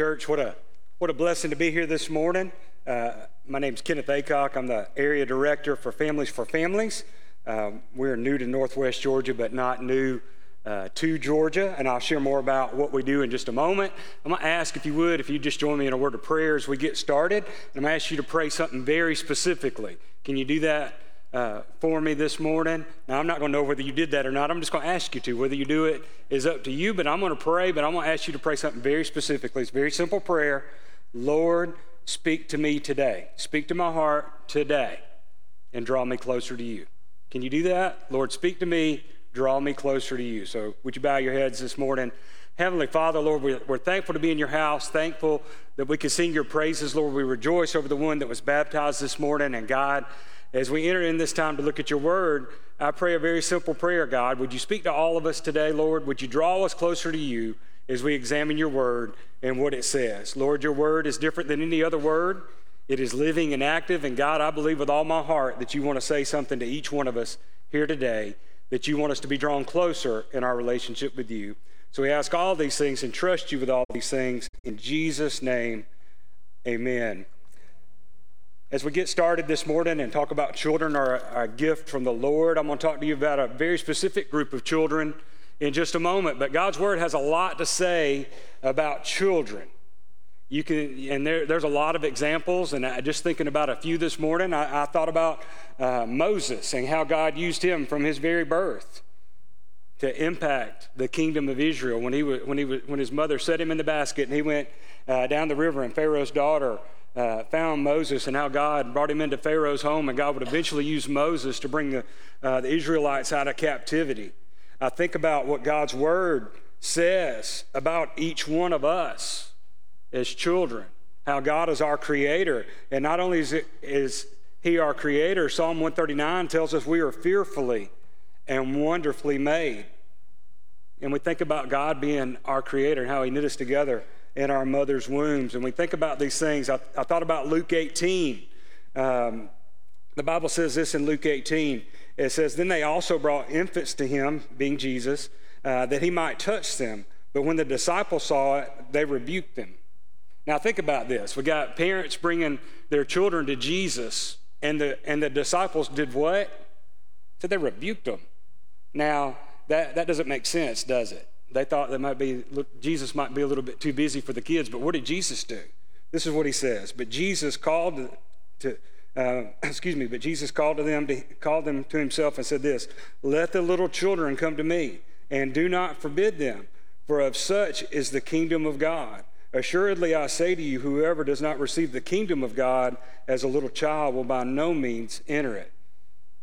Church, what a what a blessing to be here this morning. Uh, my name is Kenneth Acock. I'm the area director for Families for Families. Um, we're new to Northwest Georgia, but not new uh, to Georgia, and I'll share more about what we do in just a moment. I'm going to ask if you would, if you just join me in a word of prayer as we get started. And I'm going to ask you to pray something very specifically. Can you do that? Uh, for me this morning. Now, I'm not going to know whether you did that or not. I'm just going to ask you to. Whether you do it is up to you, but I'm going to pray, but I'm going to ask you to pray something very specifically. It's a very simple prayer. Lord, speak to me today. Speak to my heart today and draw me closer to you. Can you do that? Lord, speak to me, draw me closer to you. So, would you bow your heads this morning? Heavenly Father, Lord, we're thankful to be in your house, thankful that we can sing your praises. Lord, we rejoice over the one that was baptized this morning. And God, as we enter in this time to look at your word, I pray a very simple prayer, God. Would you speak to all of us today, Lord? Would you draw us closer to you as we examine your word and what it says? Lord, your word is different than any other word. It is living and active. And God, I believe with all my heart that you want to say something to each one of us here today, that you want us to be drawn closer in our relationship with you. So we ask all these things and trust you with all these things. In Jesus' name, amen. As we get started this morning and talk about children are a, gift from the Lord, I'm going to talk to you about a very specific group of children in just a moment. But God's Word has a lot to say about children. You can, and there, there's a lot of examples, and I, just thinking about a few this morning, I, I thought about uh, Moses and how God used him from his very birth to impact the kingdom of Israel. When, he was, when, he was, when his mother set him in the basket and he went uh, down the river, and Pharaoh's daughter uh, found Moses and how God brought him into Pharaoh's home, and God would eventually use Moses to bring the, uh, the Israelites out of captivity. I think about what God's word says about each one of us as children, how God is our creator. And not only is, it, is He our creator, Psalm 139 tells us we are fearfully and wonderfully made. And we think about God being our creator and how He knit us together in our mother's wombs. And we think about these things. I, I thought about Luke 18. Um, the Bible says this in Luke 18. It says, Then they also brought infants to him, being Jesus, uh, that he might touch them. But when the disciples saw it, they rebuked them. Now, think about this. We got parents bringing their children to Jesus, and the, and the disciples did what? So they rebuked them. Now, that, that doesn't make sense, does it? They thought that might be Jesus might be a little bit too busy for the kids, but what did Jesus do? This is what he says. But Jesus called to, uh, excuse me, but Jesus called to them to called them to himself and said this: "Let the little children come to me, and do not forbid them, for of such is the kingdom of God." Assuredly, I say to you, whoever does not receive the kingdom of God as a little child will by no means enter it.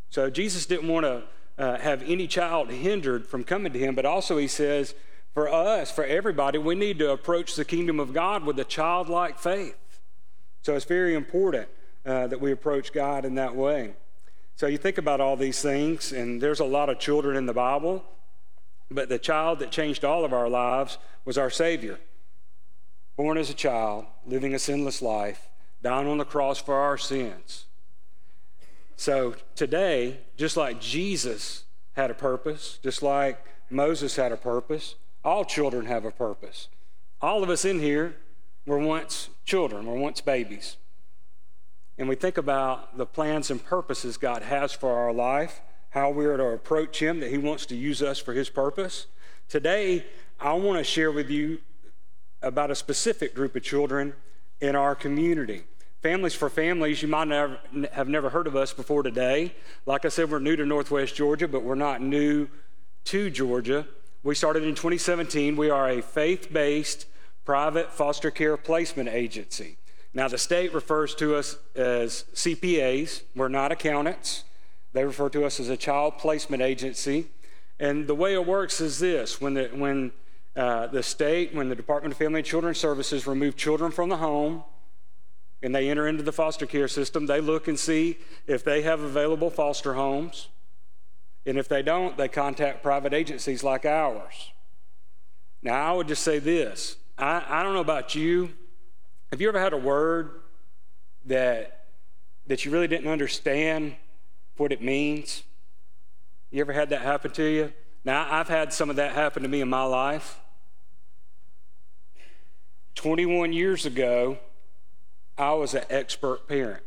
So Jesus didn't want to uh, have any child hindered from coming to him, but also he says, for us, for everybody, we need to approach the kingdom of God with a childlike faith. So it's very important uh, that we approach God in that way. So you think about all these things, and there's a lot of children in the Bible, but the child that changed all of our lives was our Savior. Born as a child, living a sinless life, dying on the cross for our sins. So today, just like Jesus had a purpose, just like Moses had a purpose, all children have a purpose. All of us in here were once children, were once babies. And we think about the plans and purposes God has for our life, how we are to approach Him, that He wants to use us for His purpose. Today, I want to share with you about a specific group of children in our community. Families for Families, you might never, have never heard of us before today. Like I said, we're new to Northwest Georgia, but we're not new to Georgia. We started in 2017. We are a faith based private foster care placement agency. Now, the state refers to us as CPAs. We're not accountants. They refer to us as a child placement agency. And the way it works is this when the, when, uh, the state, when the Department of Family and Children Services remove children from the home, and they enter into the foster care system, they look and see if they have available foster homes. And if they don't, they contact private agencies like ours. Now, I would just say this I, I don't know about you. Have you ever had a word that, that you really didn't understand what it means? You ever had that happen to you? Now, I've had some of that happen to me in my life. 21 years ago, I was an expert parent.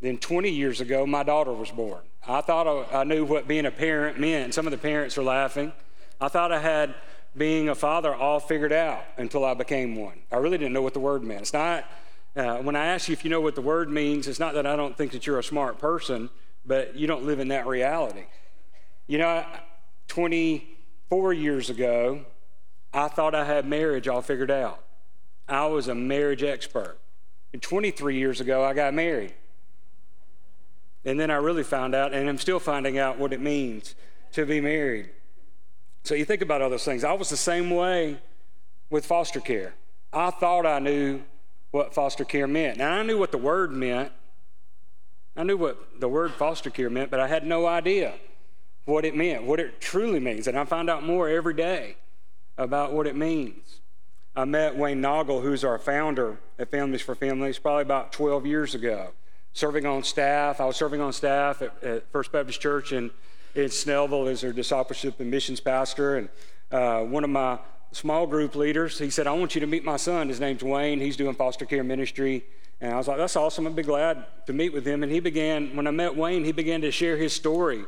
Then 20 years ago, my daughter was born. I thought I knew what being a parent meant. Some of the parents are laughing. I thought I had being a father all figured out until I became one. I really didn't know what the word meant. It's not, uh, when I ask you if you know what the word means, it's not that I don't think that you're a smart person, but you don't live in that reality. You know, 24 years ago, I thought I had marriage all figured out. I was a marriage expert. And 23 years ago, I got married. And then I really found out, and I'm still finding out what it means to be married. So you think about all those things. I was the same way with foster care. I thought I knew what foster care meant. Now, I knew what the word meant. I knew what the word foster care meant, but I had no idea what it meant, what it truly means. And I find out more every day about what it means. I met Wayne Noggle, who's our founder at Families for Families, probably about 12 years ago, serving on staff. I was serving on staff at, at First Baptist Church in, in Snellville as their discipleship and missions pastor. And uh, one of my small group leaders, he said, I want you to meet my son. His name's Wayne. He's doing foster care ministry. And I was like, that's awesome. I'd be glad to meet with him. And he began, when I met Wayne, he began to share his story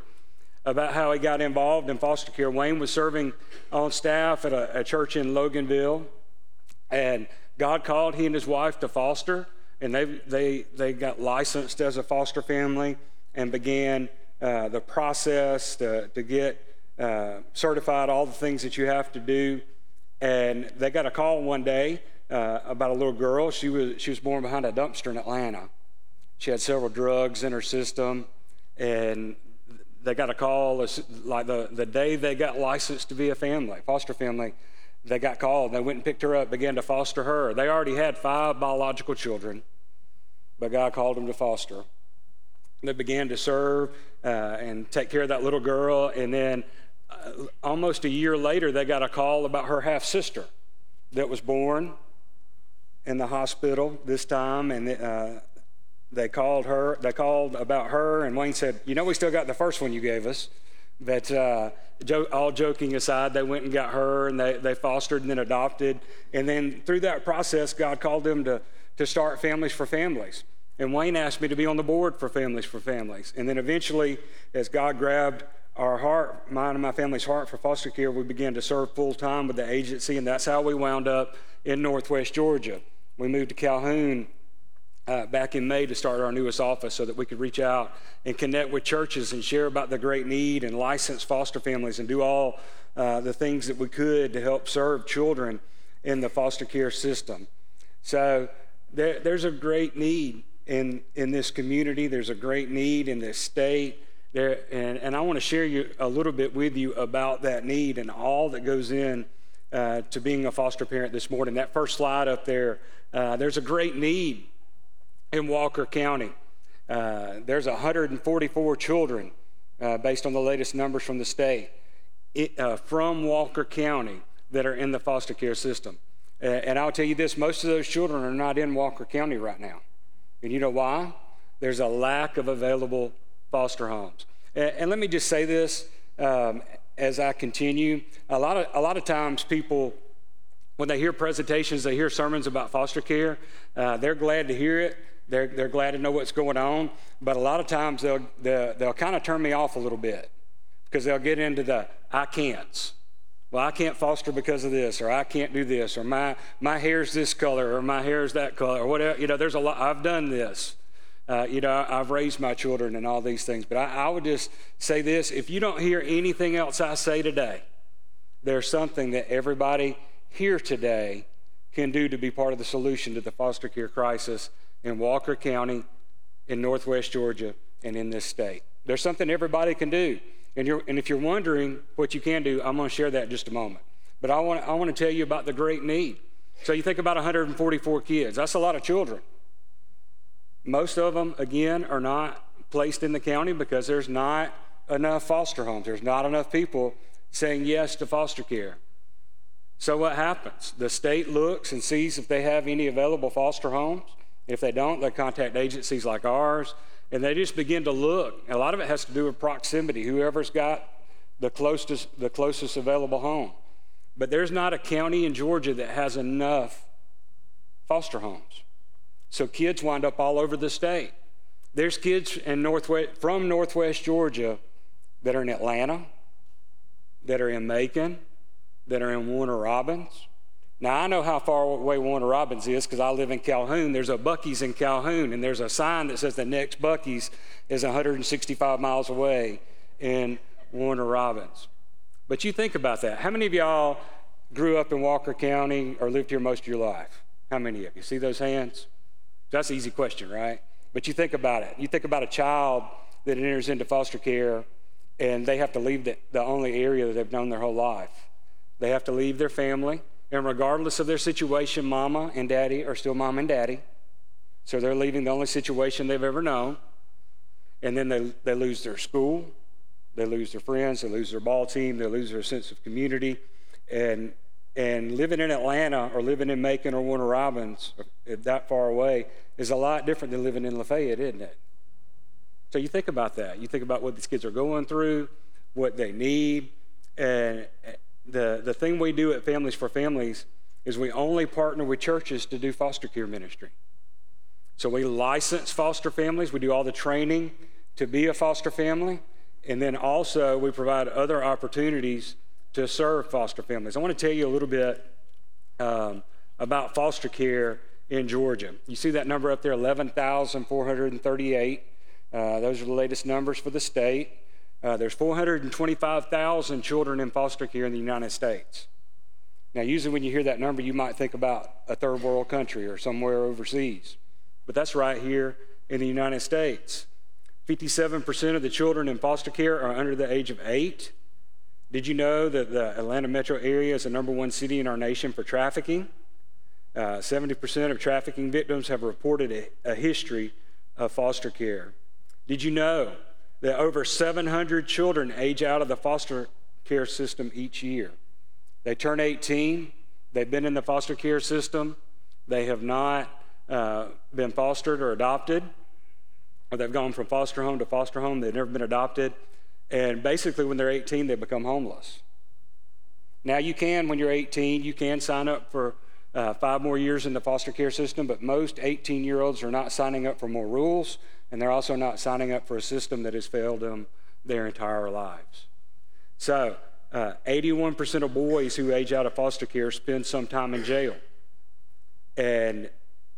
about how he got involved in foster care. Wayne was serving on staff at a, a church in Loganville, and God called he and his wife to foster, and they, they, they got licensed as a foster family and began uh, the process to, to get uh, certified, all the things that you have to do. And they got a call one day uh, about a little girl. She was, she was born behind a dumpster in Atlanta. She had several drugs in her system, and they got a call like the, the day they got licensed to be a family, foster family. They got called. They went and picked her up, began to foster her. They already had five biological children, but God called them to foster. They began to serve uh, and take care of that little girl. And then uh, almost a year later, they got a call about her half sister that was born in the hospital this time. And uh, they called her, they called about her, and Wayne said, You know, we still got the first one you gave us. But uh, all joking aside, they went and got her and they, they fostered and then adopted. And then through that process, God called them to, to start Families for Families. And Wayne asked me to be on the board for Families for Families. And then eventually, as God grabbed our heart, mine and my family's heart for foster care, we began to serve full time with the agency. And that's how we wound up in Northwest Georgia. We moved to Calhoun uh, back in May to start our newest office so that we could reach out and connect with churches and share about the great need and license foster families and do all uh, the things that we could to help serve children in the foster care system. So there, there's a great need in, in this community, there's a great need in this state. There, and, and I want to share you a little bit with you about that need and all that goes in uh, to being a foster parent this morning. That first slide up there, uh, there's a great need in Walker County. Uh, there's 144 children, uh, based on the latest numbers from the state, it, uh, from Walker County that are in the foster care system. Uh, and I'll tell you this most of those children are not in Walker County right now. And you know why? There's a lack of available foster homes. And, and let me just say this um, as I continue. A lot, of, a lot of times people when they hear presentations, they hear sermons about foster care, uh, they're glad to hear it. They're, they're glad to know what's going on. But a lot of times they'll, they'll, they'll kind of turn me off a little bit because they'll get into the I can'ts. Well, I can't foster because of this, or I can't do this, or my, my hair's this color, or my hair's that color, or whatever. You know, there's a lot, I've done this. Uh, you know, I've raised my children and all these things. But I, I would just say this if you don't hear anything else I say today, there's something that everybody here today can do to be part of the solution to the foster care crisis in Walker County, in Northwest Georgia, and in this state. There's something everybody can do. And, and if you're wondering what you can do, I'm going to share that in just a moment. But I want, I want to tell you about the great need. So you think about 144 kids, that's a lot of children. Most of them, again, are not placed in the county because there's not enough foster homes. There's not enough people saying yes to foster care. So what happens? The state looks and sees if they have any available foster homes. If they don't, they contact agencies like ours, and they just begin to look. A lot of it has to do with proximity. Whoever's got the closest, the closest available home. but there's not a county in Georgia that has enough foster homes. So kids wind up all over the state. There's kids in Northwest, from Northwest Georgia that are in Atlanta, that are in Macon, that are in Warner Robins. Now, I know how far away Warner Robins is because I live in Calhoun. There's a Buc-ee's in Calhoun, and there's a sign that says the next Buc-ee's is 165 miles away in Warner Robins. But you think about that. How many of y'all grew up in Walker County or lived here most of your life? How many of you? See those hands? That's an easy question, right? But you think about it. You think about a child that enters into foster care and they have to leave the, the only area that they've known their whole life. They have to leave their family, and regardless of their situation, mama and daddy are still mom and daddy. So they're leaving the only situation they've ever known. And then they, they lose their school, they lose their friends, they lose their ball team, they lose their sense of community. And, and living in Atlanta or living in Macon or Warner Robins, that far away, is a lot different than living in Lafayette, isn't it? So you think about that. You think about what these kids are going through, what they need. And the, the thing we do at Families for Families is we only partner with churches to do foster care ministry. So we license foster families, we do all the training to be a foster family, and then also we provide other opportunities to serve foster families. I want to tell you a little bit um, about foster care in Georgia. You see that number up there, 11,438. Uh, those are the latest numbers for the state. Uh, there's 425,000 children in foster care in the United States. Now, usually when you hear that number, you might think about a third world country or somewhere overseas. But that's right here in the United States. 57% of the children in foster care are under the age of eight. Did you know that the Atlanta metro area is the number one city in our nation for trafficking? Uh, 70% of trafficking victims have reported a, a history of foster care. Did you know that over 700 children age out of the foster care system each year? They turn 18, they've been in the foster care system, they have not uh, been fostered or adopted, or they've gone from foster home to foster home, they've never been adopted, and basically when they're 18, they become homeless. Now, you can, when you're 18, you can sign up for uh, five more years in the foster care system, but most 18 year olds are not signing up for more rules, and they're also not signing up for a system that has failed them their entire lives. So, uh, 81% of boys who age out of foster care spend some time in jail. And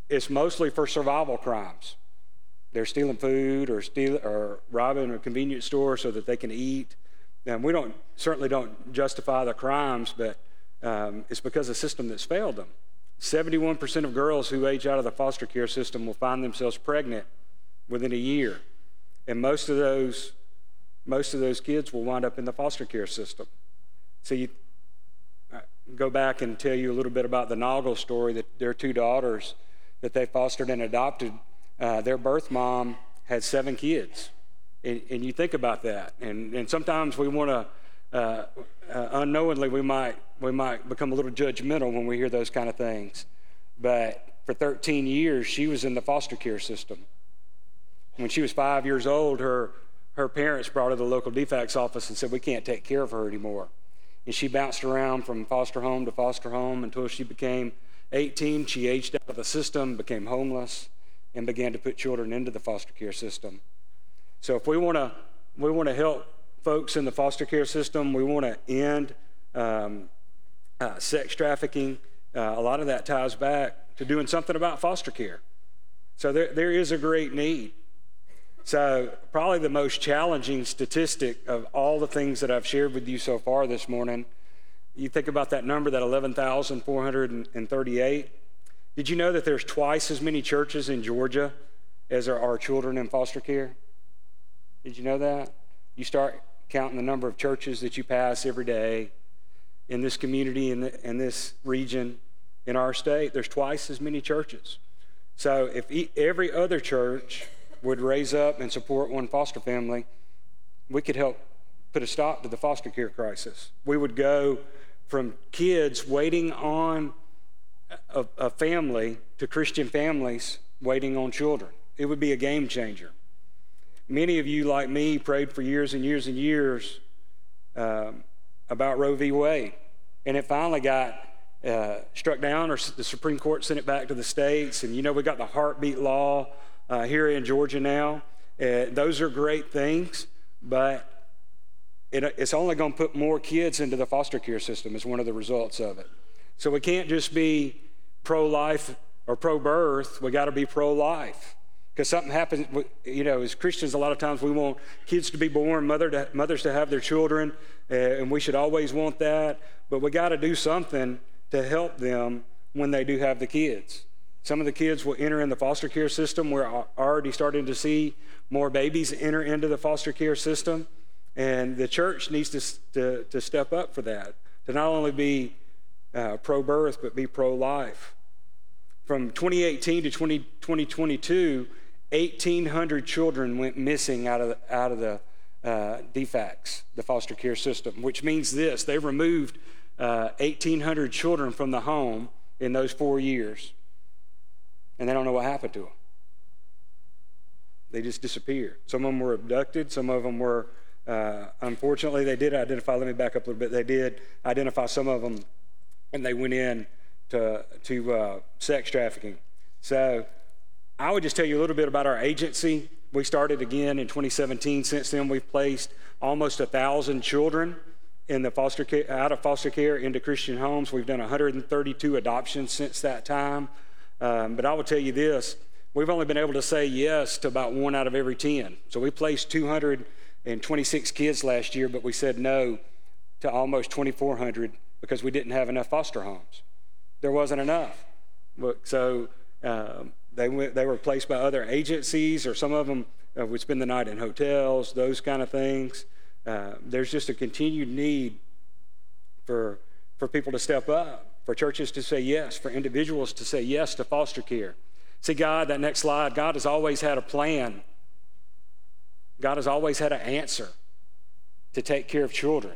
it's mostly for survival crimes. They're stealing food or, steal, or robbing a convenience store so that they can eat. And we don't certainly don't justify the crimes, but um, it's because of the system that's failed them. 71% of girls who age out of the foster care system will find themselves pregnant within a year. And most of those, most of those kids will wind up in the foster care system. So you uh, go back and tell you a little bit about the Noggle story that their two daughters that they fostered and adopted, uh, their birth mom had seven kids. And, and, you think about that. And, and sometimes we want to, uh, uh, unknowingly, we might, we might become a little judgmental when we hear those kind of things. But for 13 years, she was in the foster care system. When she was five years old, her, her parents brought her to the local DFACS office and said, We can't take care of her anymore. And she bounced around from foster home to foster home until she became 18. She aged out of the system, became homeless, and began to put children into the foster care system. So if we want to we want to help folks in the foster care system, we want to end um, uh, sex trafficking. Uh, a lot of that ties back to doing something about foster care. So there, there is a great need. So, probably the most challenging statistic of all the things that I've shared with you so far this morning, you think about that number, that 11,438. Did you know that there's twice as many churches in Georgia as there are children in foster care? Did you know that? You start counting the number of churches that you pass every day in this community, in, the, in this region, in our state, there's twice as many churches. So, if every other church would raise up and support one foster family, we could help put a stop to the foster care crisis. We would go from kids waiting on a, a, family to Christian families waiting on children. It would be a game changer. Many of you, like me, prayed for years and years and years um, about Roe v. Wade. And it finally got uh, struck down, or the Supreme Court sent it back to the states. And you know, we got the heartbeat law uh, here in Georgia now. Uh, those are great things, but it, it's only going to put more kids into the foster care system, is one of the results of it. So we can't just be pro life or pro birth, we got to be pro life. Because something happens, you know, as Christians, a lot of times we want kids to be born, mother to, mothers to have their children, uh, and we should always want that. But we got to do something to help them when they do have the kids. Some of the kids will enter in the foster care system. We're already starting to see more babies enter into the foster care system. And the church needs to, to, to step up for that, to not only be uh, pro birth, but be pro life. From 2018 to 20, 2022, 1,800 children went missing out of the, out of the uh, DFACS, the foster care system, which means this they removed uh, 1,800 children from the home in those four years, and they don't know what happened to them. They just disappeared. Some of them were abducted, some of them were, uh, unfortunately, they did identify, let me back up a little bit, they did identify some of them, and they went in to, to uh, sex trafficking. So I would just tell you a little bit about our agency. We started again in 2017. Since then, we've placed almost a thousand children in the foster care, out of foster care into Christian homes. We've done 132 adoptions since that time. Um, but I will tell you this: we've only been able to say yes to about one out of every 10. So we placed 226 kids last year, but we said no to almost 2,400 because we didn't have enough foster homes. There wasn't enough. So. Um, they, went, they were placed by other agencies, or some of them uh, would spend the night in hotels, those kind of things. Uh, there's just a continued need for, for people to step up, for churches to say yes, for individuals to say yes to foster care. See, God, that next slide, God has always had a plan. God has always had an answer to take care of children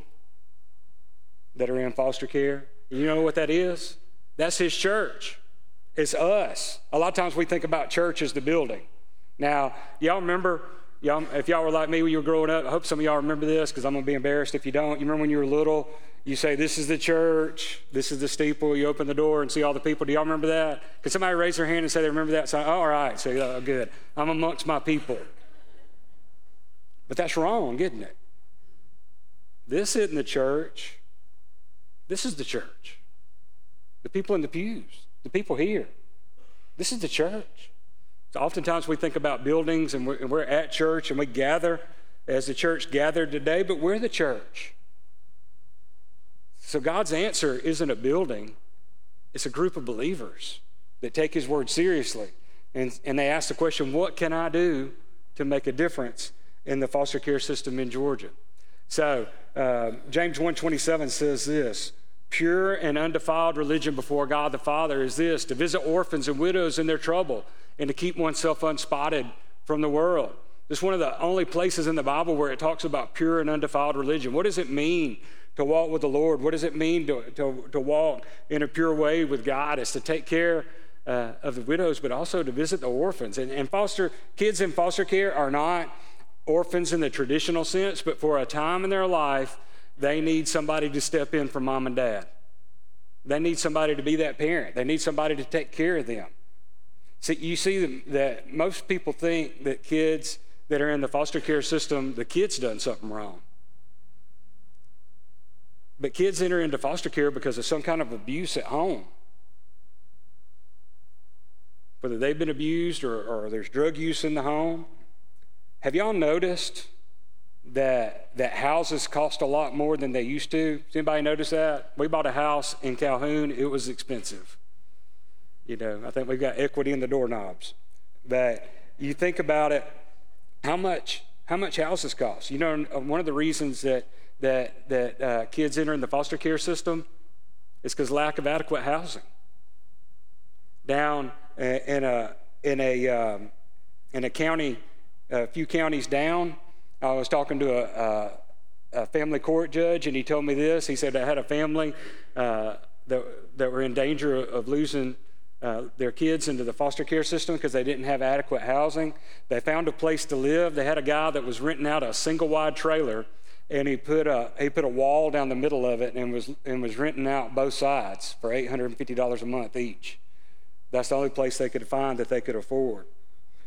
that are in foster care. You know what that is? That's His church. It's us. A lot of times we think about church as the building. Now, y'all remember, y'all, if y'all were like me when you were growing up, I hope some of y'all remember this because I'm going to be embarrassed if you don't. You remember when you were little, you say, This is the church, this is the steeple. You open the door and see all the people. Do y'all remember that? Could somebody raise their hand and say they remember that? So, oh, all right, so oh, good. I'm amongst my people. But that's wrong, isn't it? This isn't the church. This is the church. The people in the pews the people here. This is the church. So oftentimes we think about buildings and we're, and we're at church and we gather as the church gathered today, but we're the church. So God's answer isn't a building, it's a group of believers that take His word seriously. And, and they ask the question, what can I do to make a difference in the foster care system in Georgia? So uh, James 1.27 says this, Pure and undefiled religion before God the Father is this to visit orphans and widows in their trouble and to keep oneself unspotted from the world. Is one of the only places in the Bible where it talks about pure and undefiled religion. What does it mean to walk with the Lord? What does it mean to, to, to walk in a pure way with God? It's to take care uh, of the widows, but also to visit the orphans. And, and foster kids in foster care are not orphans in the traditional sense, but for a time in their life, they need somebody to step in for mom and dad. They need somebody to be that parent. They need somebody to take care of them. See, you see that most people think that kids that are in the foster care system, the kid's done something wrong. But kids enter into foster care because of some kind of abuse at home. Whether they've been abused or, or there's drug use in the home. Have y'all noticed that that houses cost a lot more than they used to. Does anybody notice that? We bought a house in Calhoun, it was expensive. You know, I think we've got equity in the doorknobs. But you think about it, how much how much houses cost? You know, one of the reasons that that that uh, kids enter in the foster care system is because lack of adequate housing. Down in a in a um, in a county, a few counties down, I was talking to a, a, a, family court judge, and he told me this. He said, I had a family uh, that, that were in danger of losing uh, their kids into the foster care system because they didn't have adequate housing. They found a place to live. They had a guy that was renting out a single wide trailer and he put a he put a wall down the middle of it and was and was renting out both sides for eight hundred and fifty dollars a month each. That's the only place they could find that they could afford.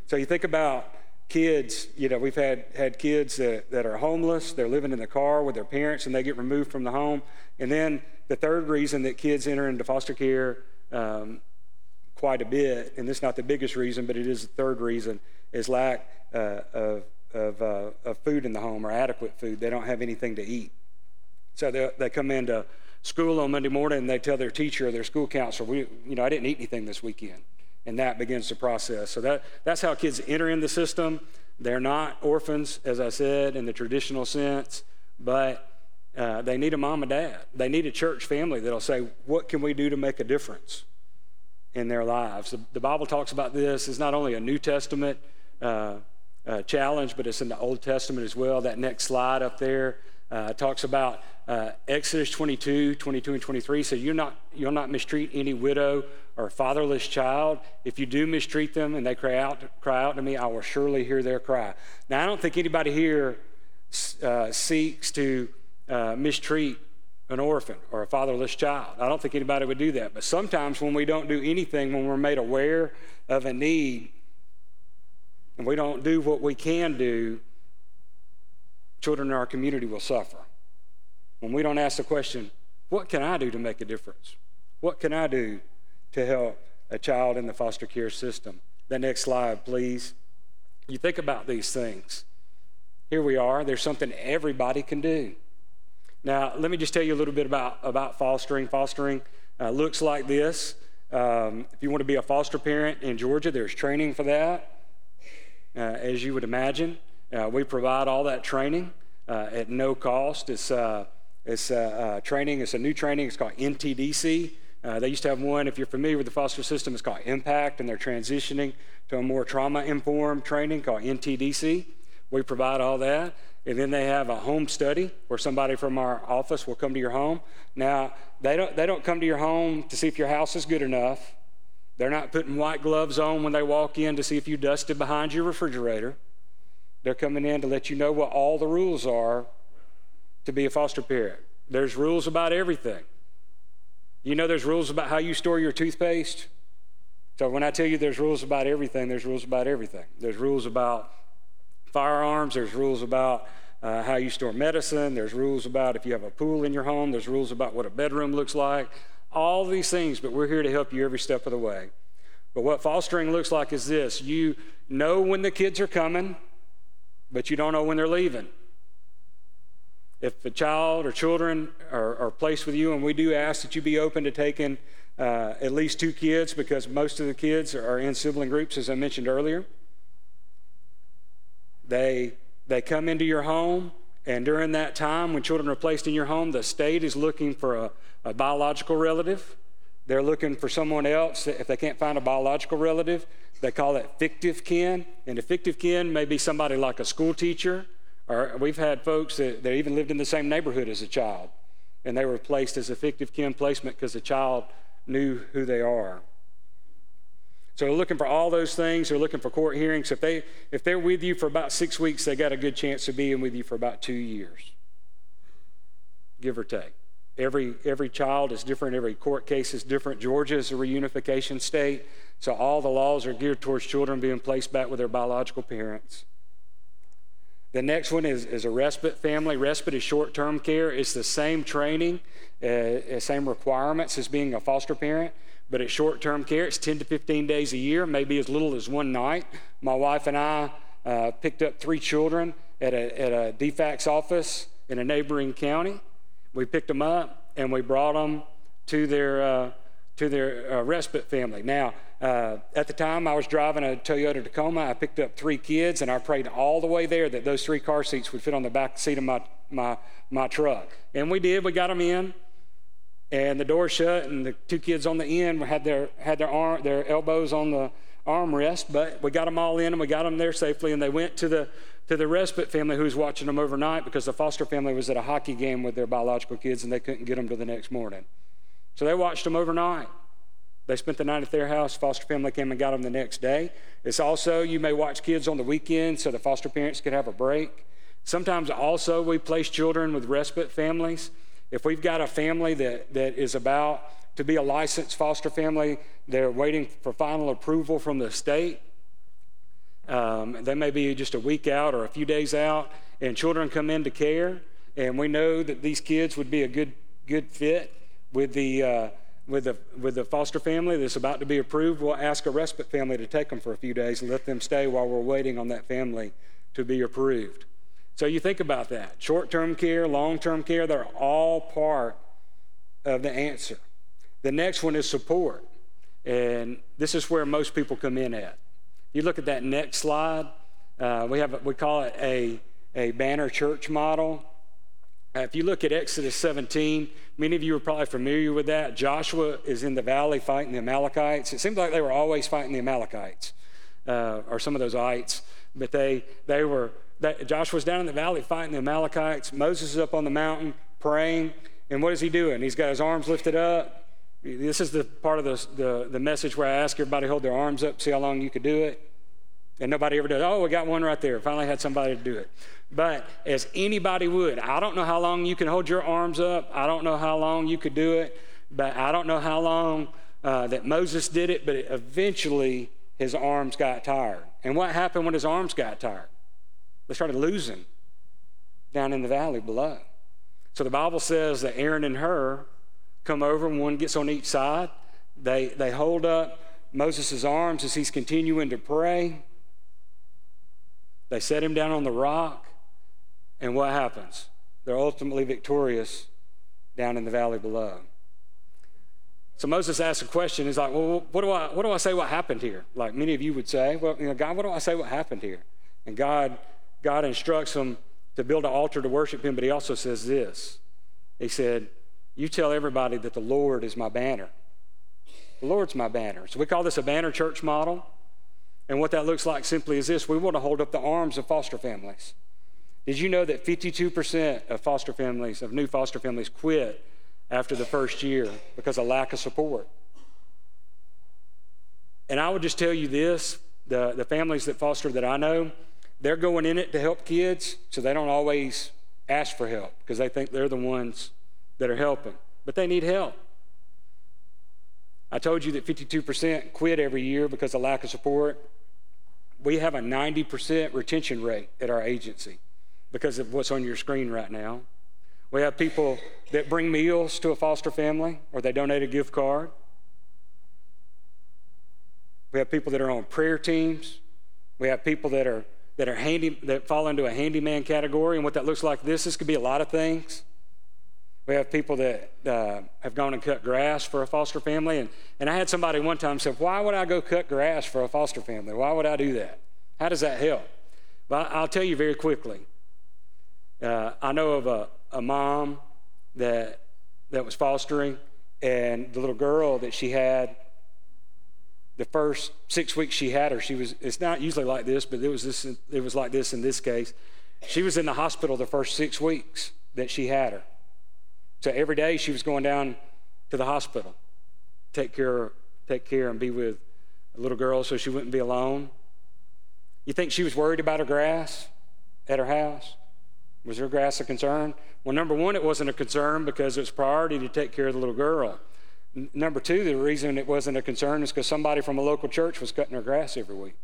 So you think about kids, you know, we've had, had kids that, that are homeless, they're living in the car with their parents and they get removed from the home. And then the third reason that kids enter into foster care um, quite a bit, and is not the biggest reason, but it is the third reason, is lack uh, of, of, uh, of, food in the home or adequate food. They don't have anything to eat. So they, they come into school on Monday morning and they tell their teacher or their school counselor, we, you know, I didn't eat anything this weekend. And that begins the process. So that, that's how kids enter in the system. They're not orphans, as I said, in the traditional sense, but uh, they need a mom and dad. They need a church family that'll say, What can we do to make a difference in their lives? The, Bible talks about this. It's not only a New Testament uh, uh, challenge, but it's in the Old Testament as well. That next slide up there uh, talks about uh, Exodus 22, 22 and 23 says, you're not, you'll not mistreat any widow or fatherless child. If you do mistreat them and they cry out, cry out to me, I will surely hear their cry. Now, I don't think anybody here uh, seeks to uh, mistreat an orphan or a fatherless child. I don't think anybody would do that. But sometimes when we don't do anything, when we're made aware of a need, and we don't do what we can do, children in our community will suffer. When we don't ask the question, what can I do to make a difference? What can I do to help a child in the foster care system? The next slide, please. You think about these things. Here we are. There's something everybody can do. Now, let me just tell you a little bit about, about fostering. Fostering uh, looks like this. Um, if you want to be a foster parent in Georgia, there's training for that, uh, as you would imagine. Uh, we provide all that training uh, at no cost. It's, uh, it's uh, training, it's a new training, it's called NTDC. they used to have one, if you're familiar with the foster system, it's called Impact, and they're transitioning to a more trauma informed training called NTDC. We provide all that. And then they have a home study where somebody from our office will come to your home. Now, they don't, they don't come to your home to see if your house is good enough. They're not putting white gloves on when they walk in to see if you dusted behind your refrigerator. They're coming in to let you know what all the rules are to be a foster parent. There's rules about everything. You know, there's rules about how you store your toothpaste. So when I tell you there's rules about everything, there's rules about everything. There's rules about firearms, there's rules about uh, how you store medicine, there's rules about if you have a pool in your home, there's rules about what a bedroom looks like. All these things, but we're here to help you every step of the way. But what fostering looks like is this you know when the kids are coming, but you don't know when they're leaving. If a child or children are, are placed with you, and we do ask that you be open to taking uh, at least two kids because most of the kids are in sibling groups, as I mentioned earlier. They, they come into your home, and during that time, when children are placed in your home, the state is looking for a, a biological relative. They're looking for someone else. If they can't find a biological relative, they call it fictive kin. And a fictive kin may be somebody like a school teacher, or we've had folks that, that even lived in the same neighborhood as a child, and they were placed as a fictive kin placement because the child knew who they are. So they're looking for all those things. They're looking for court hearings. If, they, if they're with you for about six weeks, they got a good chance of being with you for about two years, give or take. Every, every child is different, every court case is different. Georgia is a reunification state, so all the laws are geared towards children being placed back with their biological parents. The next one is, is a respite family. Respite is short term care. It's the same training, uh, same requirements as being a foster parent, but at short term care. It's 10 to 15 days a year, maybe as little as one night. My wife and I uh, picked up three children at a, at a DFACS office in a neighboring county. We picked them up and we brought them to their, uh, to their uh, respite family. Now, uh, at the time, I was driving a Toyota Tacoma. I picked up three kids, and I prayed all the way there that those three car seats would fit on the back seat of my, my, my truck. And we did. We got them in, and the door shut, and the two kids on the end had their, had their, arm, their elbows on the armrest, but we got them all in, and we got them there safely, and they went to the to the respite family who was watching them overnight because the foster family was at a hockey game with their biological kids and they couldn't get them to the next morning. So they watched them overnight. They spent the night at their house. Foster family came and got them the next day. It's also, you may watch kids on the weekend so the foster parents could have a break. Sometimes also we place children with respite families. If we've got a family that, that is about to be a licensed foster family, they're waiting for final approval from the state. Um, they may be just a week out or a few days out, and children come into care, and we know that these kids would be a good good fit with the uh, with the with the foster family that's about to be approved. We'll ask a respite family to take them for a few days and let them stay while we're waiting on that family to be approved. So you think about that. Short-term care, long-term care, they're all part of the answer. The next one is support. And this is where most people come in at. You look at that next slide. Uh, we have we call it a a banner church model. Uh, if you look at Exodus 17, many of you are probably familiar with that. Joshua is in the valley fighting the Amalekites. It seems like they were always fighting the Amalekites uh, or some of those ites, but they they were. That, Joshua's down in the valley fighting the Amalekites. Moses is up on the mountain praying, and what is he doing? He's got his arms lifted up. This is the part of the, the, the message where I ask everybody hold their arms up, see how long you could do it. And nobody ever does. Oh, we got one right there. Finally had somebody to do it. But as anybody would, I don't know how long you can hold your arms up. I don't know how long you could do it. But I don't know how long uh, that Moses did it. But eventually his arms got tired. And what happened when his arms got tired? They started losing down in the valley below. So the Bible says that Aaron and Hur come over, and one gets on each side. They, they hold up Moses' arms as he's continuing to pray. They set him down on the rock, and what happens? They're ultimately victorious down in the valley below. So Moses asks a question. He's like, Well, what do I what do I say what happened here? Like many of you would say, Well, you know, God, what do I say what happened here? And God, God instructs them to build an altar to worship him, but he also says this. He said, You tell everybody that the Lord is my banner. The Lord's my banner. So we call this a banner church model. And what that looks like simply is this we want to hold up the arms of foster families. Did you know that 52% of foster families, of new foster families, quit after the first year because of lack of support? And I would just tell you this the, the families that foster that I know, they're going in it to help kids, so they don't always ask for help because they think they're the ones that are helping, but they need help. I told you that 52% quit every year because of lack of support. We have a 90% retention rate at our agency because of what's on your screen right now. We have people that bring meals to a foster family or they donate a gift card. We have people that are on prayer teams. We have people that are that are handy that fall into a handyman category, and what that looks like. This this could be a lot of things. We have people that uh, have gone and cut grass for a foster family. And, and I had somebody one time say, Why would I go cut grass for a foster family? Why would I do that? How does that help? Well, I'll tell you very quickly. Uh, I know of a, a mom that, that was fostering, and the little girl that she had, the first six weeks she had her, she was, it's not usually like this, but it was, this, it was like this in this case. She was in the hospital the first six weeks that she had her. So every day she was going down to the hospital, take care, take care and be with a little girl so she wouldn't be alone. You think she was worried about her grass at her house? Was her grass a concern? Well, number one, it wasn't a concern because it was priority to take care of the little girl. Number two, the reason it wasn't a concern is because somebody from a local church was cutting their grass every week.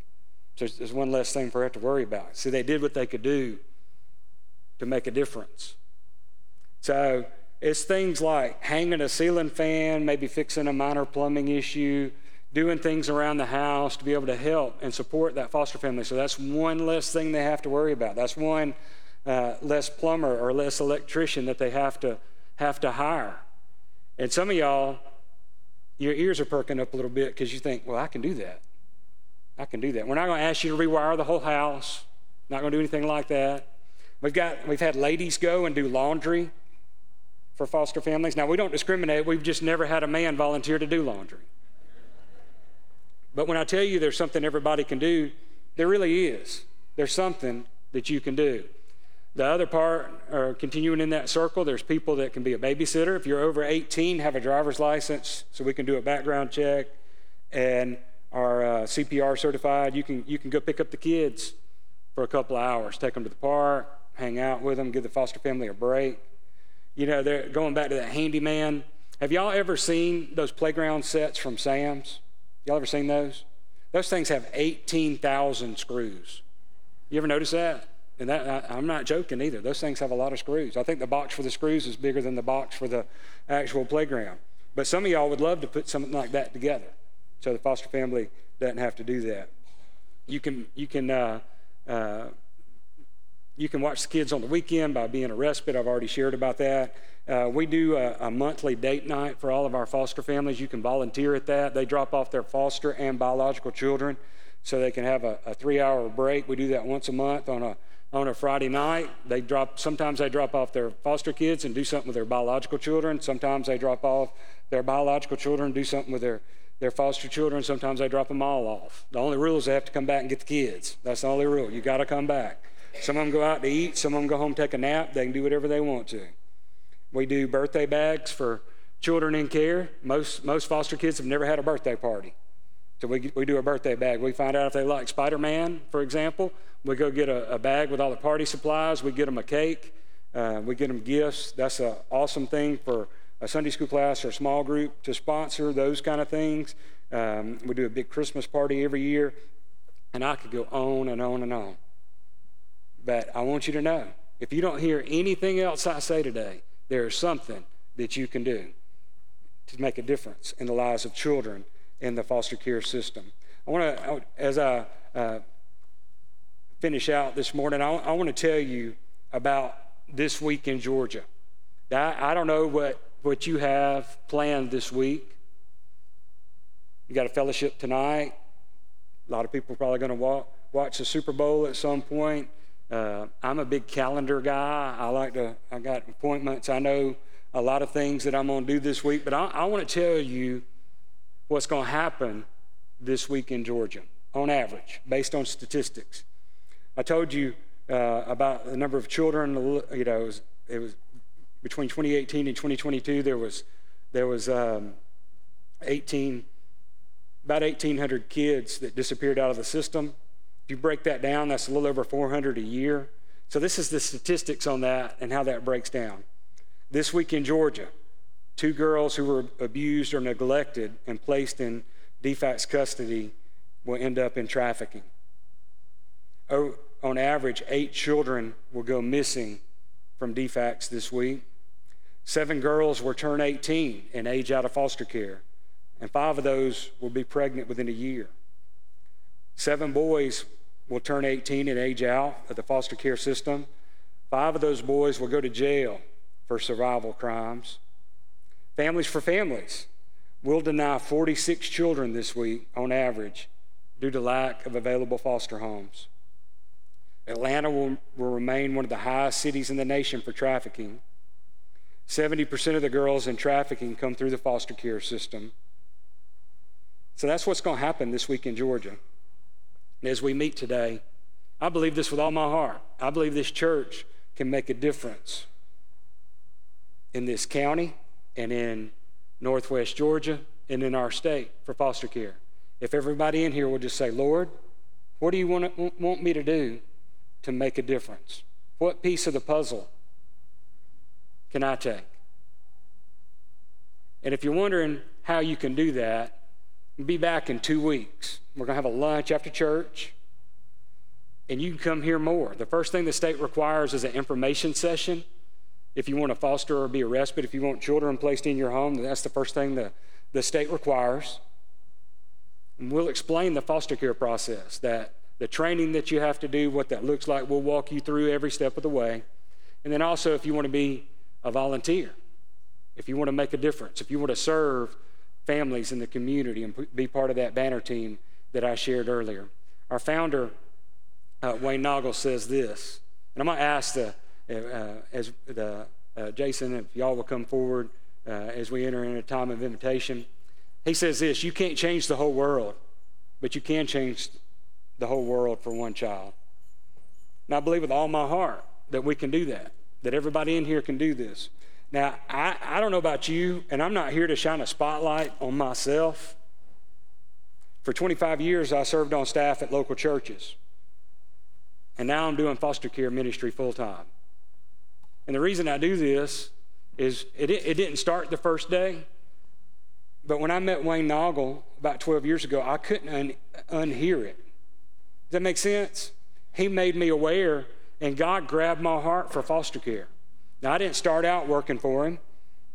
So there's one less thing for her to worry about. See, they did what they could do to make a difference. So it's things like hanging a ceiling fan, maybe fixing a minor plumbing issue, doing things around the house to be able to help and support that foster family. So that's one less thing they have to worry about. That's one uh, less plumber or less electrician that they have to have to hire. And some of y'all, your ears are perking up a little bit because you think, well, I can do that. I can do that. We're not going to ask you to rewire the whole house. Not going to do anything like that. We've got we've had ladies go and do laundry for foster families. Now, we don't discriminate, we've just never had a man volunteer to do laundry. But when I tell you there's something everybody can do, there really is. There's something that you can do. The other part, or continuing in that circle, there's people that can be a babysitter. If you're over 18, have a driver's license, so we can do a background check and are uh, CPR certified. You can you can go pick up the kids for a couple of hours, take them to the park, hang out with them, give the foster family a break. You know, they're going back to that handyman. Have y'all ever seen those playground sets from Sam's? Y'all ever seen those? Those things have 18,000 screws. You ever notice that? And that, I, am not joking either. Those things have a lot of screws. I think the box for the screws is bigger than the box for the actual playground. But some of y'all would love to put something like that together so the foster family doesn't have to do that. You can, you can, uh, uh, you can watch the kids on the weekend by being a respite. I've already shared about that. Uh, we do a, a, monthly date night for all of our foster families. You can volunteer at that. They drop off their foster and biological children so they can have a, a three hour break. We do that once a month on a on a Friday night. They drop sometimes they drop off their foster kids and do something with their biological children. Sometimes they drop off their biological children and do something with their their foster children. Sometimes they drop them all off. The only rule is they have to come back and get the kids. That's the only rule. You got to come back. Some of them go out to eat. Some of them go home take a nap. They can do whatever they want to. We do birthday bags for children in care. Most most foster kids have never had a birthday party. So we, we do a birthday bag. We find out if they like Spider Man, for example. We go get a, a, bag with all the party supplies. We get them a cake. Uh, we get them gifts. That's an awesome thing for a Sunday school class or a small group to sponsor those kind of things. Um, we do a big Christmas party every year. And I could go on and on and on. But I want you to know if you don't hear anything else I say today, there is something that you can do to make a difference in the lives of children in the foster care system. I want to, as I uh, finish out this morning, I, I want to tell you about this week in Georgia. I, I don't know what, what you have planned this week. You got a fellowship tonight. A lot of people are probably going to watch the Super Bowl at some point. Uh, I'm a big calendar guy. I like to, I got appointments. I know a lot of things that I'm going to do this week, but I, I want to tell you what's going to happen this week in Georgia on average, based on statistics. I told you uh, about the number of children. You know, it was, it was, between 2018 and 2022. There was there was um, 18 about 1,800 kids that disappeared out of the system. If you break that down, that's a little over 400 a year. So this is the statistics on that and how that breaks down. This week in Georgia, two girls who were abused or neglected and placed in DFACS custody will end up in trafficking. On average, eight children will go missing from DFACS this week. Seven girls will turn 18 and age out of foster care, and five of those will be pregnant within a year. Seven boys will turn 18 and age out of the foster care system. Five of those boys will go to jail for survival crimes. Families for Families will deny 46 children this week on average due to lack of available foster homes. Atlanta will, will remain one of the highest cities in the nation for trafficking. 70% of the girls in trafficking come through the foster care system. So that's what's going to happen this week in Georgia. And as we meet today, I believe this with all my heart. I believe this church can make a difference in this county and in Northwest Georgia and in our state for foster care. If everybody in here will just say, Lord, what do you want, want me to do to make a difference? What piece of the puzzle can I take? And if you're wondering how you can do that, be back in two weeks. We're going to have a lunch after church, and you can come hear more. The first thing the state requires is an information session if you want to foster or be a respite, if you want children placed in your home, that's the first thing the, the state requires. And we'll explain the foster care process, that the training that you have to do, what that looks like. We'll walk you through every step of the way. And then also, if you want to be a volunteer, if you want to make a difference, if you want to serve families in the community and be part of that banner team that I shared earlier. Our founder, uh, Wayne Noggle, says this, and I'm going to ask the uh, as the, uh, Jason, if y'all will come forward uh, as we enter in a time of invitation. He says this You can't change the whole world, but you can change the whole world for one child. And I believe with all my heart that we can do that, that everybody in here can do this. Now, I, I don't know about you, and I'm not here to shine a spotlight on myself. For 25 years, I served on staff at local churches. And now I'm doing foster care ministry full time. And the reason I do this is it, it didn't start the first day, but when I met Wayne Noggle about 12 years ago, I couldn't un, unhear it. Does that make sense? He made me aware, and God grabbed my heart for foster care. Now, I didn't start out working for him,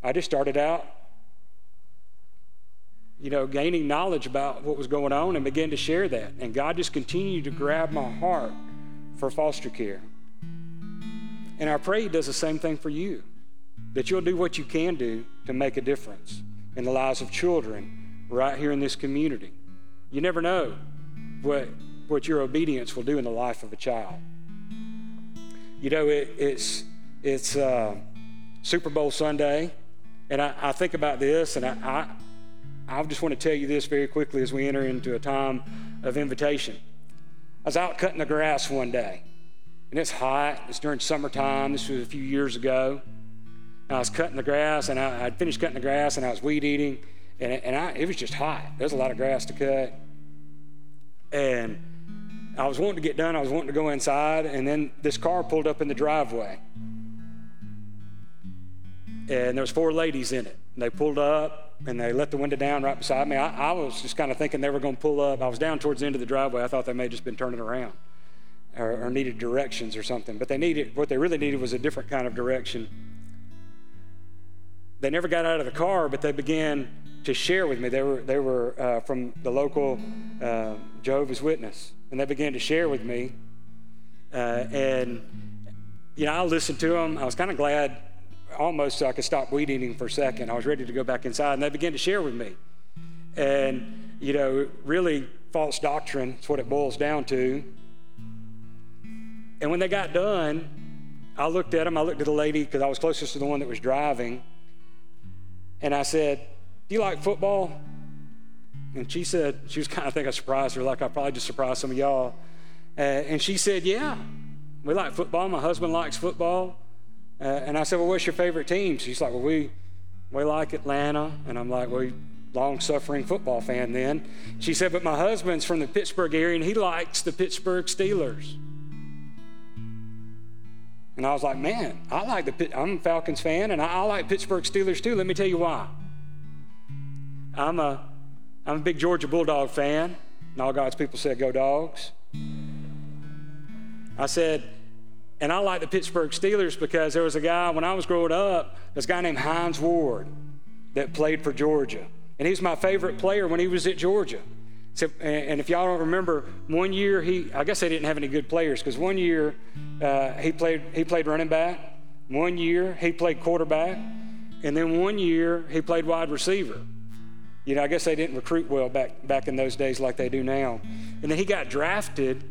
I just started out you know, gaining knowledge about what was going on and began to share that. And God just continued to grab my heart for foster care. And I pray He does the same thing for you, that you'll do what you can do to make a difference in the lives of children right here in this community. You never know what, what your obedience will do in the life of a child. You know, it, it's, it's uh, Super Bowl Sunday, and I, I think about this, and I, I I just want to tell you this very quickly as we enter into a time of invitation. I was out cutting the grass one day, and it's hot. It's during summertime. This was a few years ago. And I was cutting the grass, and I, would finished cutting the grass, and I was weed eating, and, and I, it was just hot. There's a lot of grass to cut. And I was wanting to get done. I was wanting to go inside, and then this car pulled up in the driveway. And there was four ladies in it. And they pulled up, and they let the window down right beside me. I, I was just kind of thinking they were going to pull up. I was down towards the end of the driveway. I thought they may have just been turning around or, or needed directions or something. But they needed, what they really needed was a different kind of direction. They never got out of the car, but they began to share with me. They were, they were uh, from the local uh, Jehovah's Witness, and they began to share with me. Uh, and, you know, I listened to them. I was kind of glad almost so I could stop weed eating for a second. I was ready to go back inside, and they began to share with me. And, you know, really false doctrine is what it boils down to. And when they got done, I looked at them. I looked at the lady because I was closest to the one that was driving. And I said, Do you like football? And she said, She was kind of I think I surprised her, like I probably just surprised some of y'all. Uh, and she said, Yeah, we like football. My husband likes football. Uh, and I said, Well, what's your favorite team? She's like, Well, we, we like Atlanta. And I'm like, Well, long suffering football fan then. She said, But my husband's from the Pittsburgh area and he likes the Pittsburgh Steelers. And I was like, Man, I like the, I'm a Falcons fan and I, I like Pittsburgh Steelers too. Let me tell you why. I'm a, I'm a big Georgia Bulldog fan. And all God's people said, Go dogs. I said, and I like the Pittsburgh Steelers because there was a guy, when I was growing up, this guy named Hines Ward that played for Georgia. And he was my favorite player when he was at Georgia. So, and if y'all don't remember, one year he, I guess they didn't have any good players because one year uh, he played he played running back, one year he played quarterback, and then one year he played wide receiver. You know, I guess they didn't recruit well back back in those days like they do now. And then he got drafted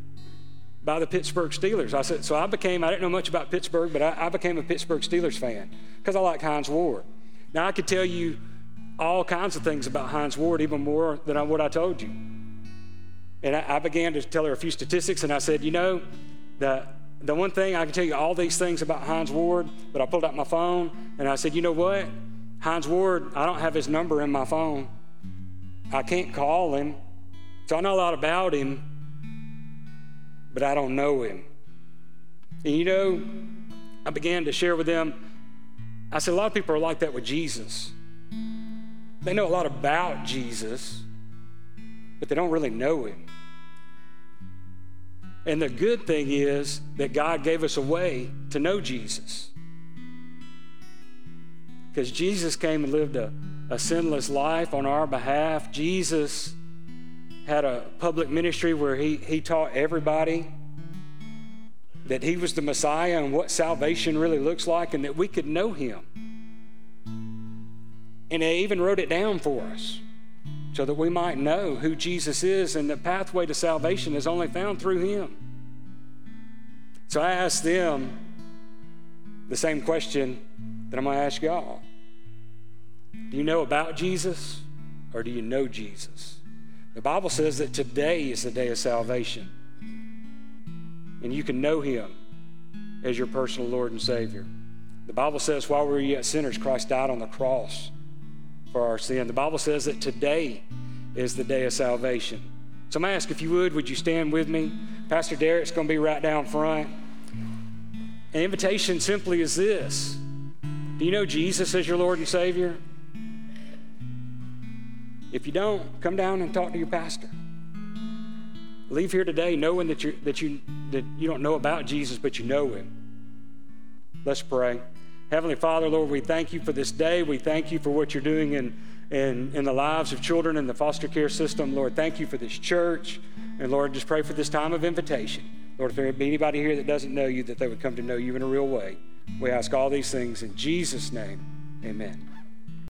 by the Pittsburgh Steelers. I said, so I became, I didn't know much about Pittsburgh, but I, I became a Pittsburgh Steelers fan because I like Hines Ward. Now, I could tell you all kinds of things about Hines Ward, even more than I, what I told you. And I, I, began to tell her a few statistics, and I said, you know, the, the one thing I can tell you all these things about Hines Ward, but I pulled out my phone and I said, you know what? Hines Ward, I don't have his number in my phone. I can't call him. So I know a lot about him, but I don't know him. And you know, I began to share with them. I said, a lot of people are like that with Jesus. They know a lot about Jesus, but they don't really know him. And the good thing is that God gave us a way to know Jesus. Because Jesus came and lived a, a sinless life on our behalf. Jesus had a public ministry where he, he taught everybody that he was the Messiah and what salvation really looks like and that we could know him. And he even wrote it down for us so that we might know who Jesus is and the pathway to salvation is only found through him. So I asked them the same question that I'm going to ask y'all. Do you know about Jesus or do you know Jesus? The Bible says that today is the day of salvation. And you can know him as your personal Lord and Savior. The Bible says, while we were yet sinners, Christ died on the cross for our sin. The Bible says that today is the day of salvation. So I'm going to ask if you would, would you stand with me? Pastor Derek's going to be right down front. An invitation simply is this Do you know Jesus as your Lord and Savior? If you don't, come down and talk to your pastor. Leave here today knowing that, you that, you, that you don't know about Jesus, but you know him. Let's pray. Heavenly Father, Lord, we thank you for this day. We thank you for what you're doing in, in, in the lives of children in the foster care system. Lord, thank you for this church. And Lord, just pray for this time of invitation. Lord, if there be anybody here that doesn't know you, that they would come to know you in a real way. We ask all these things in Jesus' name. Amen.